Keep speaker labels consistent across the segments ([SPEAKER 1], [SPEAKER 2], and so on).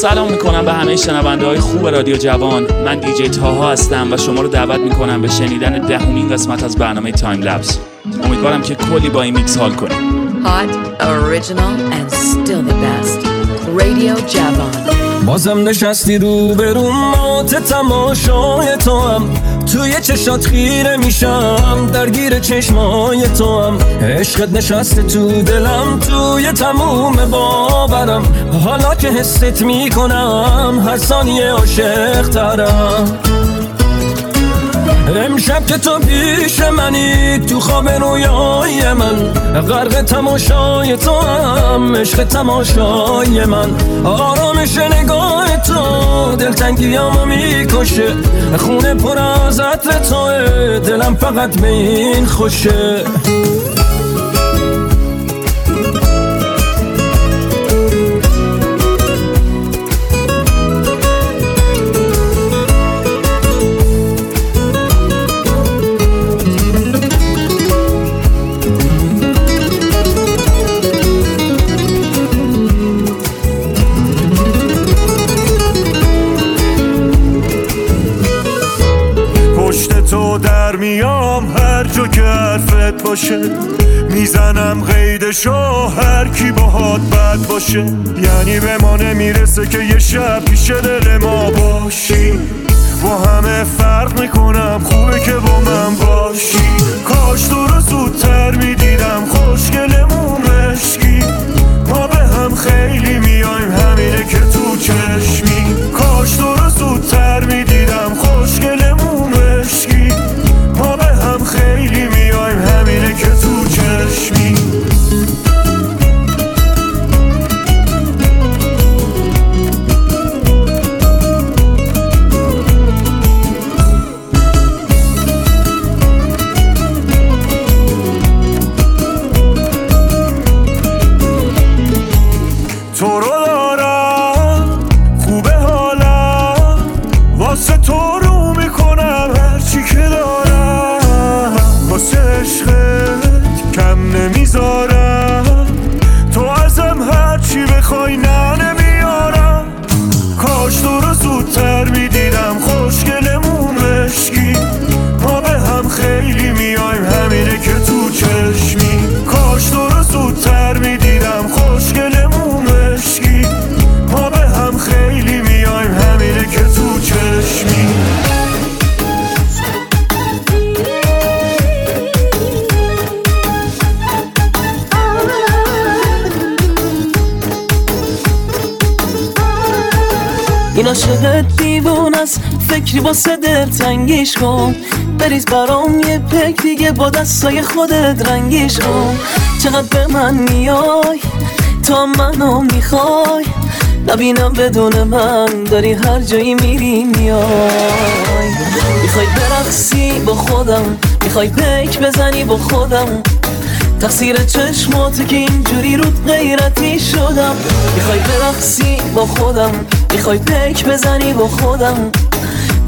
[SPEAKER 1] سلام می‌کنم به همه شنونده های خوب رادیو جوان من دیجی تاها هستم و شما رو دعوت می‌کنم به شنیدن دهمین قسمت از برنامه Time Lapse امیدوارم که کلی با این میکس حال کنیم
[SPEAKER 2] Hot, original and still the best. Radio Javon.
[SPEAKER 3] بازم نشستی رو به روم مات تماشای تو هم توی چشات خیره میشم درگیر چشمای تو هم عشقت نشسته تو دلم توی تموم باورم. حالا که حست می‌کنم هر ثانیه عاشق ترم امشب که تو پیش منی تو خواب رویای من. غرق تماشای تو هم عشق تماشای من. آرامش نگاه تو دلتنگیامو می‌کشه. خونه پر از عطر توه دلم فقط به این خوشه.
[SPEAKER 4] حرفت باشه. می‌زنم قیدشو هر کی باهات بد باشه. یعنی به ما نمی‌رسه که یه شب پیش دل ما باشی. با همه فرق می‌کنم خوبه که با من باشی. کاش تو رو زودتر می‌دیدم خوشگلمون
[SPEAKER 5] فکری واسه دل تنگیش کن. بریز برام یه پک دیگه با دستای خودت رنگیش کن. چقدر به من میای تا منو می‌خوای. نبینم بدون من داری هر جایی میری میای. می‌خوای برقصی با خودم می‌خوای پیک بزنی با خودم. تقصیر چشمات که اینجوری رود غیرتی شدم. می‌خوای برقصی با خودم می‌خوای پیک بزنی با خودم.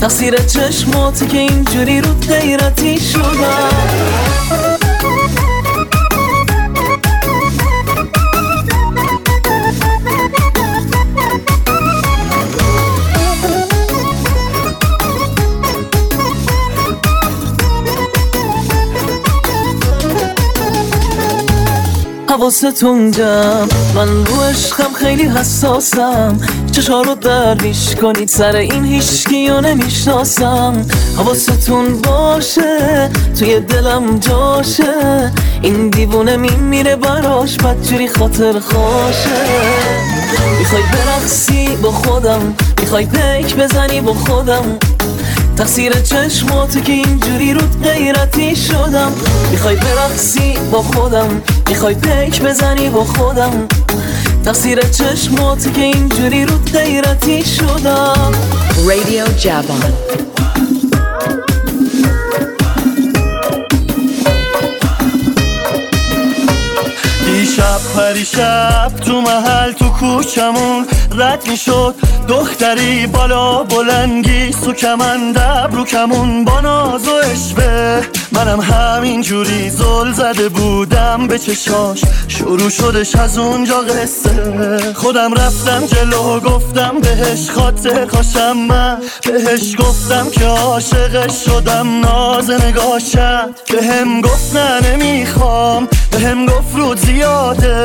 [SPEAKER 5] تقصیر چشمات که اینجوری رود غیرتی شدم حواستون جمع. من رو عشقم خیلی حساسم. چشا رو درویش کنید سر این هیچکی رو نمی‌شناسم. حواستون باشه توی دلم جاشه. این دیوونه میمیره براش بدجوری خاطر خوشه. می‌خوای برقصی با خودم می‌خوای پیک بزنی با خودم. تقصیر چشماتو که اینجوری رود غیرتی شدم. می‌خوای برقصی با خودم می‌خوای پیک بزنی با خودم. تقصیر چشماتو که اینجوری رود غیرتی شدم
[SPEAKER 2] Radio Javon.
[SPEAKER 4] دیشب پریشب تو محل تو کوچمون
[SPEAKER 6] رد می‌شد. دختری بالا بلنگی سو کمندب رو کمون. با ناز و اشوه منم همین جوری زل زده بودم به چشاش. شروع شدش از اونجا قصه. خودم رفتم جلو گفتم بهش خاطر خوشم من. بهش گفتم که عاشقش شدم. ناز نگاشت به هم گفت نه نمی‌خوام. به هم گفت رو زیاده.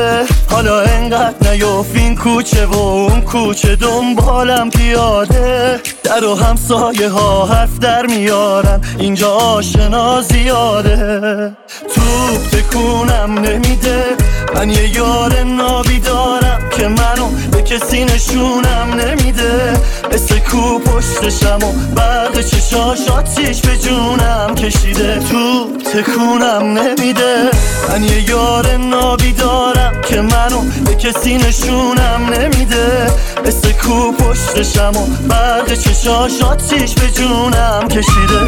[SPEAKER 6] حالا انقدر نیوف این کوچه و اون کوچه دنبالم پیاده. در و همسایه ها حرف در میارن. اینجا آشنا زیاده. توپ تکونم نمیده. من یه یار نابی دارم که منو به کسی نشونم نمیده. مثل کو پشتشم و برق چشاش آتیش به جونم کشیده. تو تکونم نمیده. من یه یار نابی دارم که منو به کسی نشونم نمیده. مثل کو پشتشم و برق آتیش به جونم کشیده.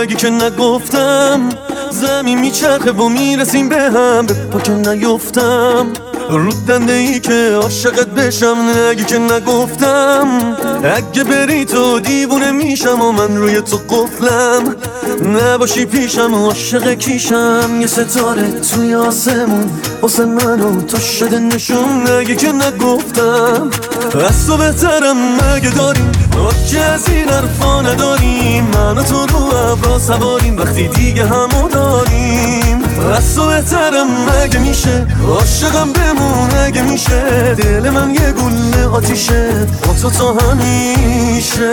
[SPEAKER 7] اگه که نگفتم زمین میچرخه و می‌رسیم به هم. به پا نیفتم. رو دنده ای که عاشقت بشم نگی که نگفتم. اگه بری تو دیوونه میشم و من روی تو قفلم. نباشی پیشم عاشق کیشم یه ستاره توی آسمون. واسه منو تو شده نشون نگی که نگفتم. از تو بهترم مگه داریم؟ که از این حرفا نداریم. من و تو رو ابرا سواریم وقتی دیگه همو داریم. از بهترم مگه میشه؟ عاشقم بمون اگه میشه. دل من یه گله آتیشه. با تو تا همیشه.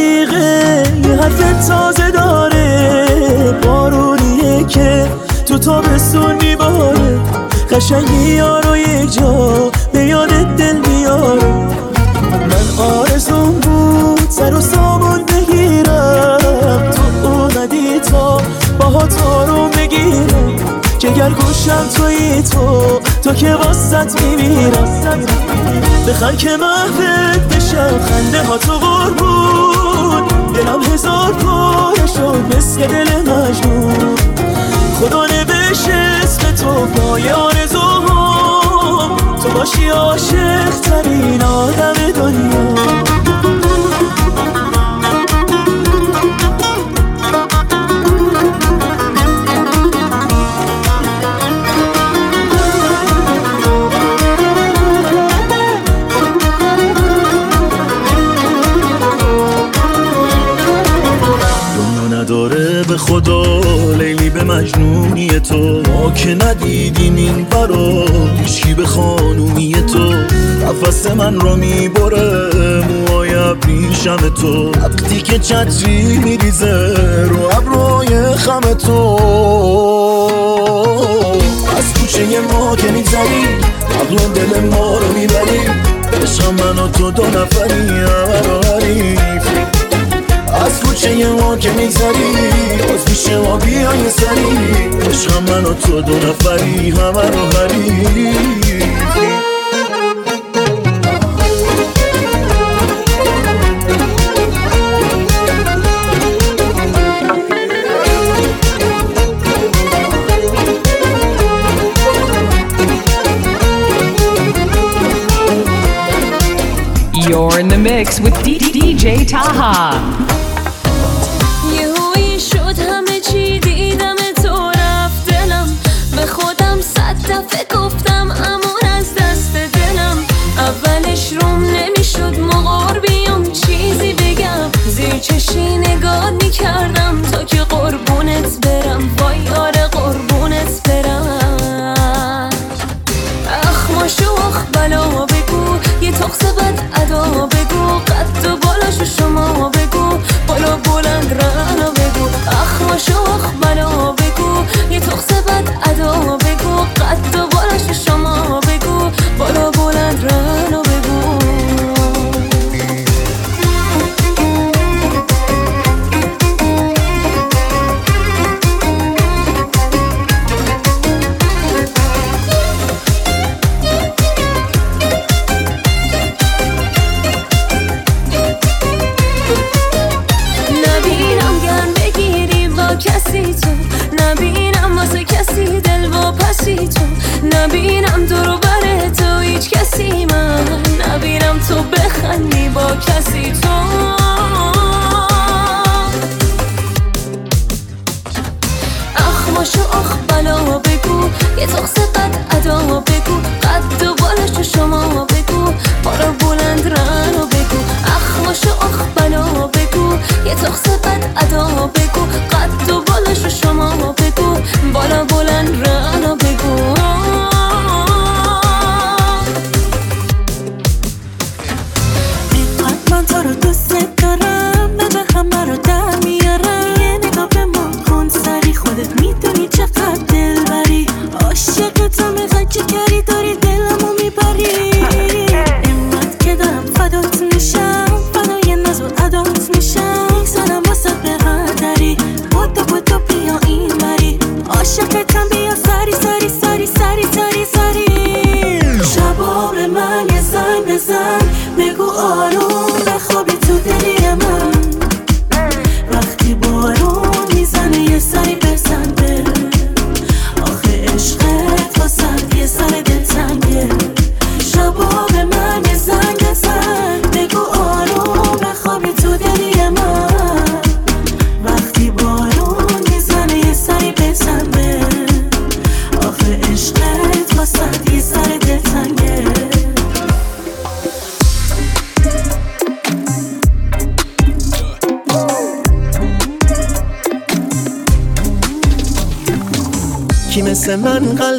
[SPEAKER 5] دقیقه یه حرف تازه داره. بارونیه که تو تابستون میباره قشنگی یارو یک جا به یاد دل گوشم توی تو تو که واسط میمیرم. بخن که محبت بشم خنده ها تو قربون دلم هزار پاره شد مثل دل مجنون. خدا نوشت اسم تو پای آرزوهام. تو باشی عاشق ترین آدم دنیا.
[SPEAKER 6] تو. ما که ندیدیم این برا هیچی به خانومی تو. نفس من را می‌بره. موهای ابریشم تو. وقتی که چتری میریزه رو ابروی خم تو. از کوچه ما که میگذری عقل دل ما رو می‌بری. عشق من و تو دو نفری کوچه ما که میگذری؟ باز میشه ما بیای سری. عشق من و تو دو نفری همه رو حریفی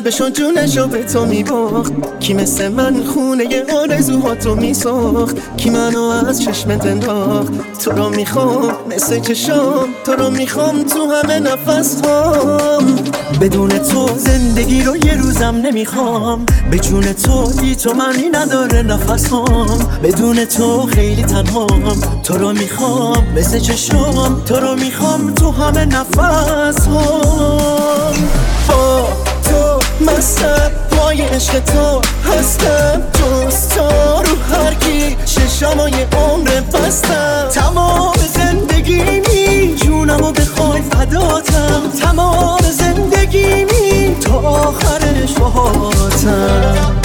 [SPEAKER 6] قلبشو جونشو به تو میباخت کی مثل من خونه آرزوهاتو میساخت. کی منو از چشمت انداخت تو رو می‌خوام مثل چشام. تو رو می‌خوام تو همه نفس هام بدون تو زندگی رو یه روزم نمی‌خوام. به جون تو تو معنی نداره نفس هام بدون تو خیلی تنهام. تو رو می‌خوام مثل چشام. تو رو می‌خوام تو همه نفس تو مستم پای عشق تو هستم. جز تو رو هر کی ششمای عمر بستم. تمام زندگیمی جونمو بخوای فداتم تمام زندگیمی تا آخرش باهاتم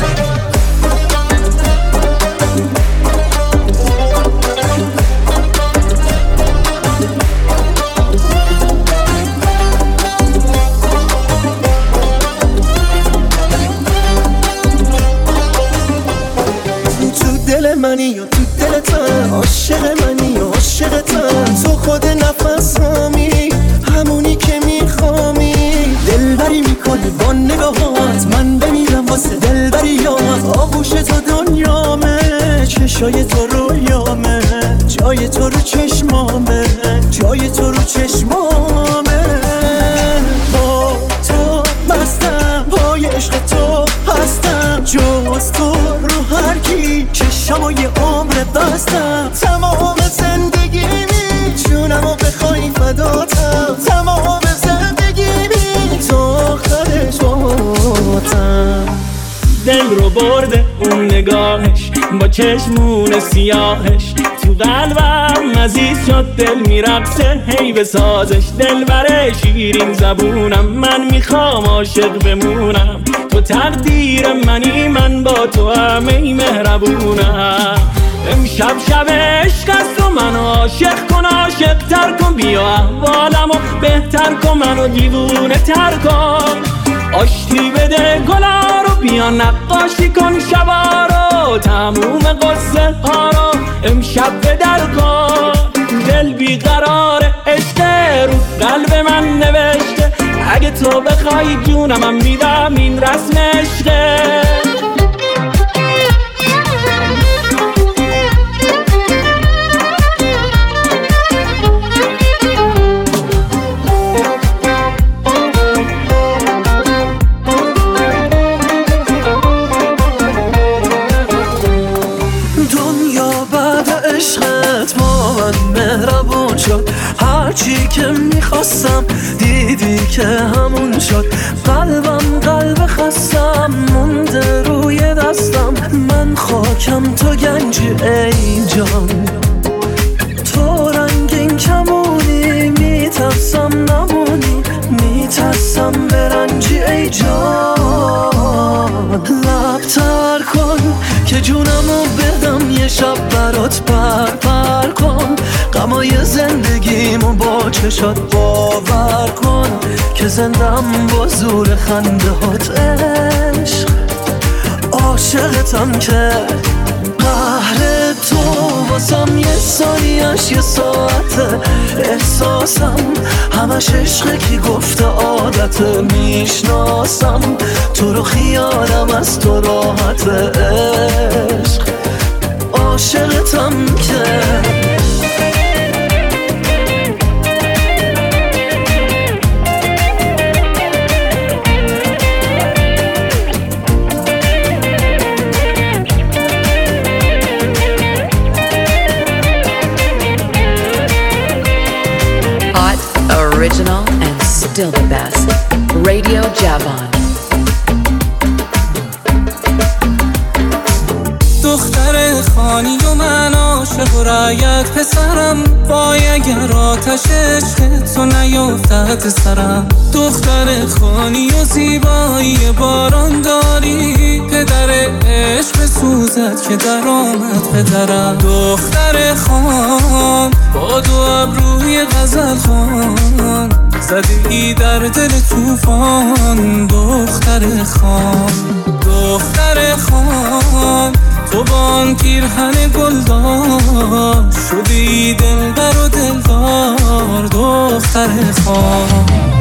[SPEAKER 6] منی یا تو دل تو عاشق منی یا عاشق تو خود نفس همی همونی که میخوامی. دلبری می‌کنی با نگاهات من بمیرم واسه دلبری یاد. آغوش تو دنیامه چشای تو رویامه. جای تو رو چشمامه جای تو رو چشمامه بستم تمام زندگیمی جونمو بخوای فداتم. تمام زندگیمی تو آخرش
[SPEAKER 8] دل رو برده اون نگاهش. با چشمون سیاهش. تو قلبم عزیز شد دل میرقصه. هی به سازش. دل شیرین زبونم. من می‌خوام عاشق بمونم. تو تقدیر منی من با تو همه مهربونم. امشب شب عشق است و منو عاشق کن عاشق تر کن. بیا احوالمو بهتر کن منو دیوونه تر کن. آشتی بده گلا رو بیا نقاشی کن شبا رو. تموم قصه ها رو امشب به در کن. دل بیقرار عشق رو قلب من نوشته. اگه تو بخوای جونم من میدم این رسم عشقه
[SPEAKER 5] نشستم دیدی که همون شد. قلبم قلب خستم مونده روی دستم. من خاکم تو گنجی ای جان. تو رنگین کمونی میترسم نمونی. میترسم برنجی ای جان. لبتر کن که جونمو بدم یه شب برات پرپر پر کن. غمای زندگیمو با چشات باور کن که زندم با زور خنده هات عشق. عاشقتم که قهر تو واسم یه ثانیش یه ساعت احساسم همش عشقه کی گفته عادت می‌شناسم. تو رو خیالم از تو راحت عشق. عاشقتم که
[SPEAKER 2] Javon.
[SPEAKER 9] دختر خانی و من عاشق و رایت پسرم. وای اگر آتش عشق تو نیفتد سرم. دختر خانی و زیبایی باران داری. پدر عشق سوزد که در آمد پدرم. دختر خان با دو ابروی غزل خان زدی در دل توفان دختر خان دختر خان. تو بان پیرهن گلدار شدی دلبر و دلدار دختر خان.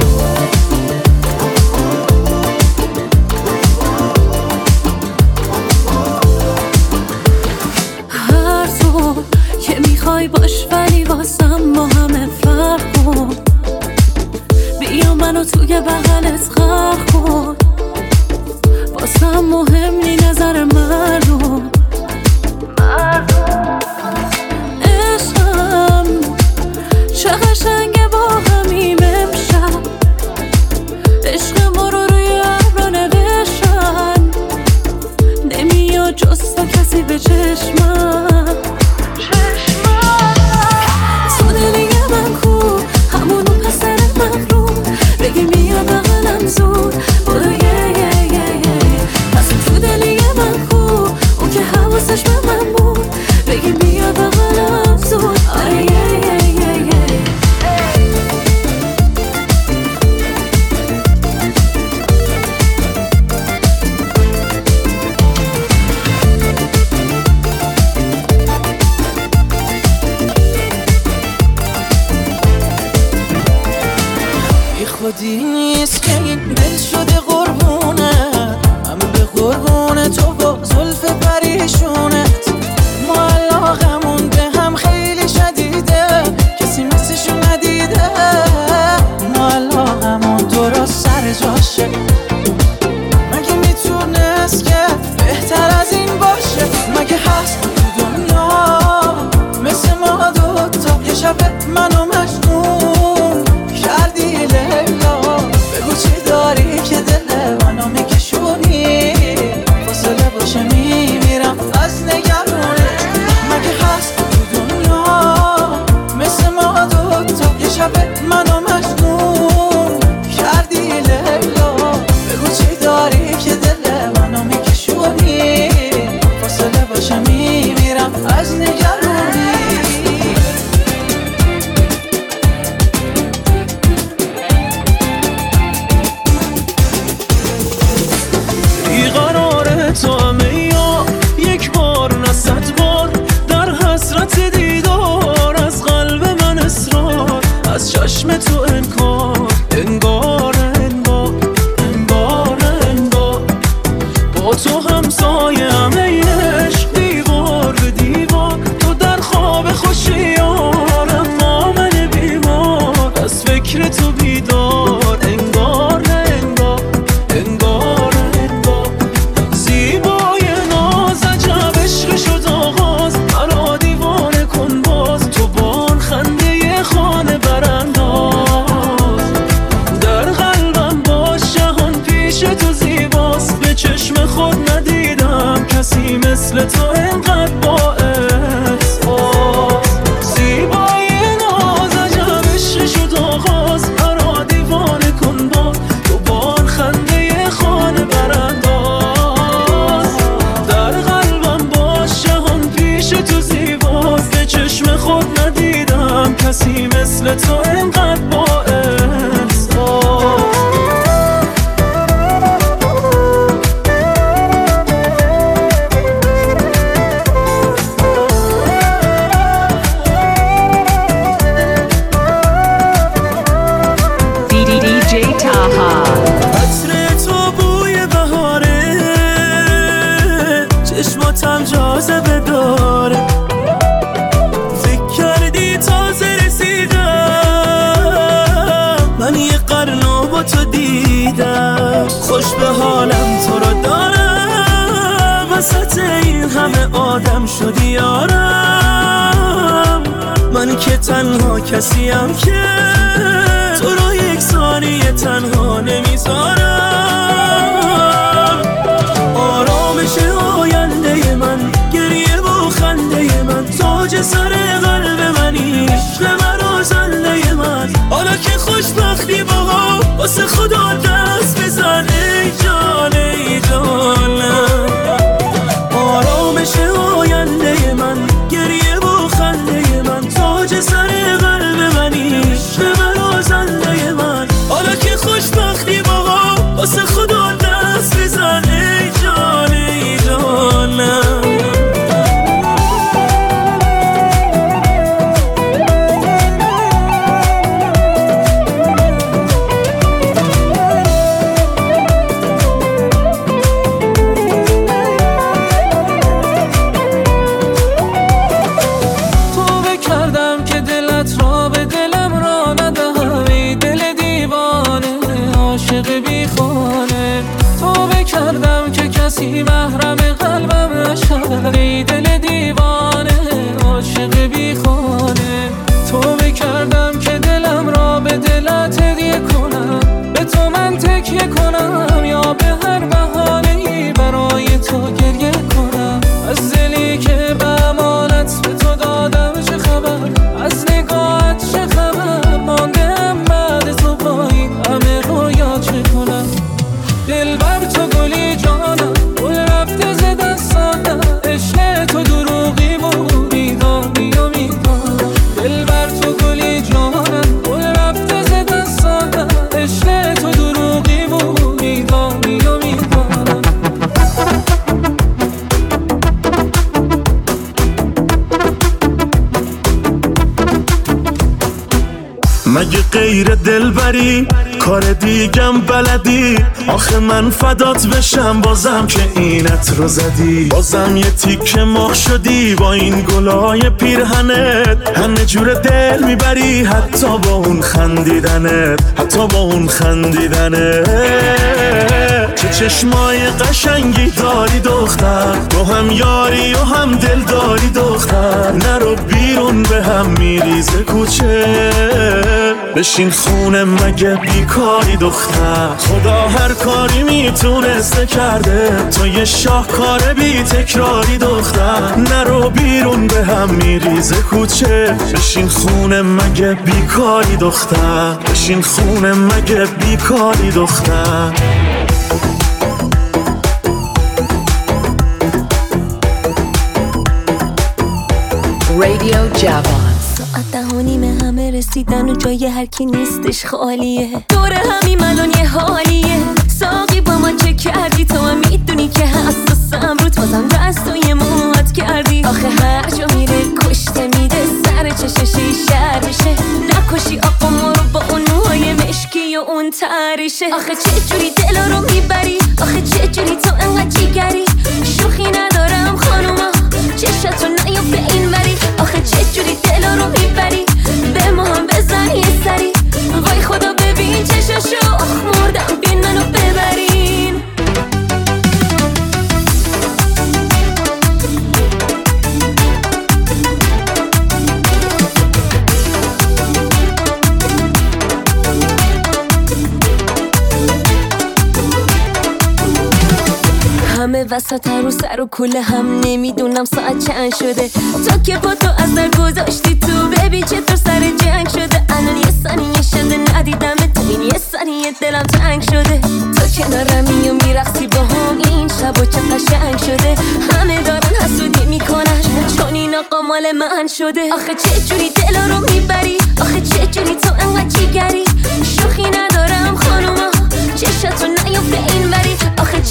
[SPEAKER 10] خوش به حالم تو رو دارم. وسط این همه آدم شدی یارم. من که تنها کسیم که تو رو یک ثانیه تنها نمی‌ذارم.
[SPEAKER 4] کار دیگم بلدی؟ آخه من فدات بشم بازم که اینت رو زدی. بازم یه تیکه مخ شدی با این گلای پیرهنت. همه جور دل می‌بری حتی با اون خندیدنت. حتی با اون خندیدنت. چه چشمای قشنگی داری دختر. تو هم یاری و هم دل داری دختر. نرو بیرون به هم میریزه کوچه. بشین خونه مگه بیکاری دختر؟ خدا هر کاری می‌تونسته کرده. تو یه شاهکار بی تکراری دختر. نرو بیرون به هم میریزه کوچه. بشین خونه مگه بیکاری دختر؟ بشین خونه مگه بیکاری دختر؟
[SPEAKER 2] Radio Javon.
[SPEAKER 11] ساعت ده و نیمه. رسیدن و جای هر کی نیستش خالیه. دور همین الان یه حالیه. ساقی با ما چه کردی؟ تو هم می‌دونی که حساسم. روت بازم دست توی موهات کردی. آخه هر جا میره کشته میده. سر چششی شر میشه. نکشی آقا ما رو با اون موهای مشکی و اون تریشه آخه چه جوری دلا رو می‌بری؟ آخه چه جوری تو انقدر جیگری؟ شوخی ندارم خانوما. چشتو نیفته این وری. آخه چه جوری دلا رو می‌بری؟ وسط رو سر و کوله هم نمی‌دونم ساعت چند شده. تا که با تو از در گذاشتی تو ببین چطور سر جنگ شده. الان یه ثانیه شده ندیدم تو. این یه ثانیه دلم تنگ شده. تو کنارمی و میرقصی با هم. این شب و چه قشنگ شده. همه دارن حسودی می‌کنن. چون این آقا
[SPEAKER 12] مال من شده. آخه چه جوری دلا رو می‌بری؟ آخه چه جوری تو انقدر جیگری؟ شوخی ندارم خانوما. چشتو نیفته این بری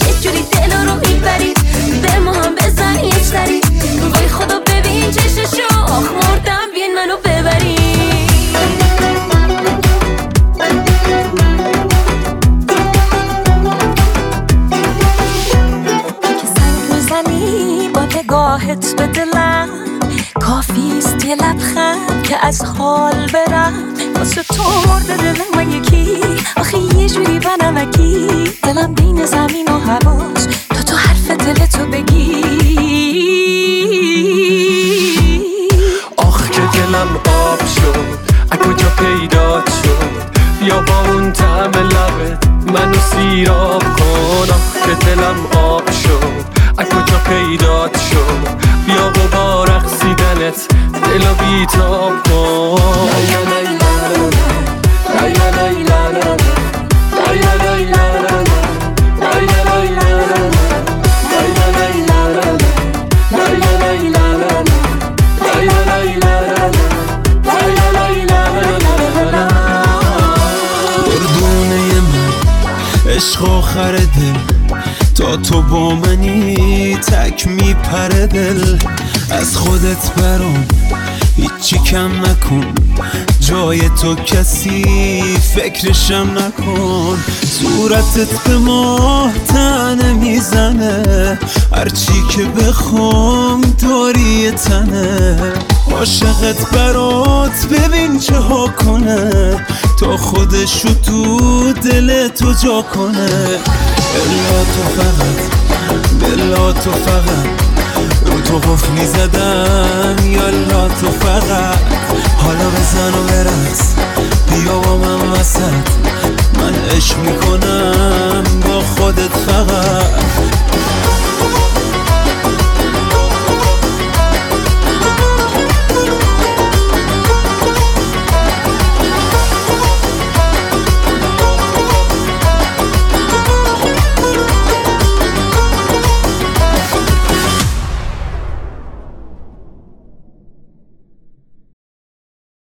[SPEAKER 12] چه جوری دلا رو می‌بری به ما هم بزن یه وای خدا ببین چششو آخ مردم بین منو ببری. که سنگ می‌زنی با نگاهت به دلم. کافیست یه لبخند که از حال برم. واسه تو مرده دل من یکی. آخه یه جوری بنمکی دلم بین زمین و هواست تا تو حرف دل تو بگی.
[SPEAKER 7] آخ که دلم آب شد. از کجا پیدات شد؟ بیا با اون طعم لبت منو سیراب لا لا لا لا لا
[SPEAKER 13] دردونه من عشق آخر دل تا تو با منی تک میپره دل از خودت برام هیچی کم نکن. جای تو کسی فکرشم نکن. صورتت به ماه تنه می‌زنه. هرچی که بخوام داری تنه. عاشقت برات ببین چه ها کنه. تا خودشو تو دل تو جا کنه. الا تو فقط بلا تو فقط. رو تو قفل می‌زدم یالا تو فقط. حالا بزن و برس بیا با من وسط. من عشق می‌کنم با خودت فقط.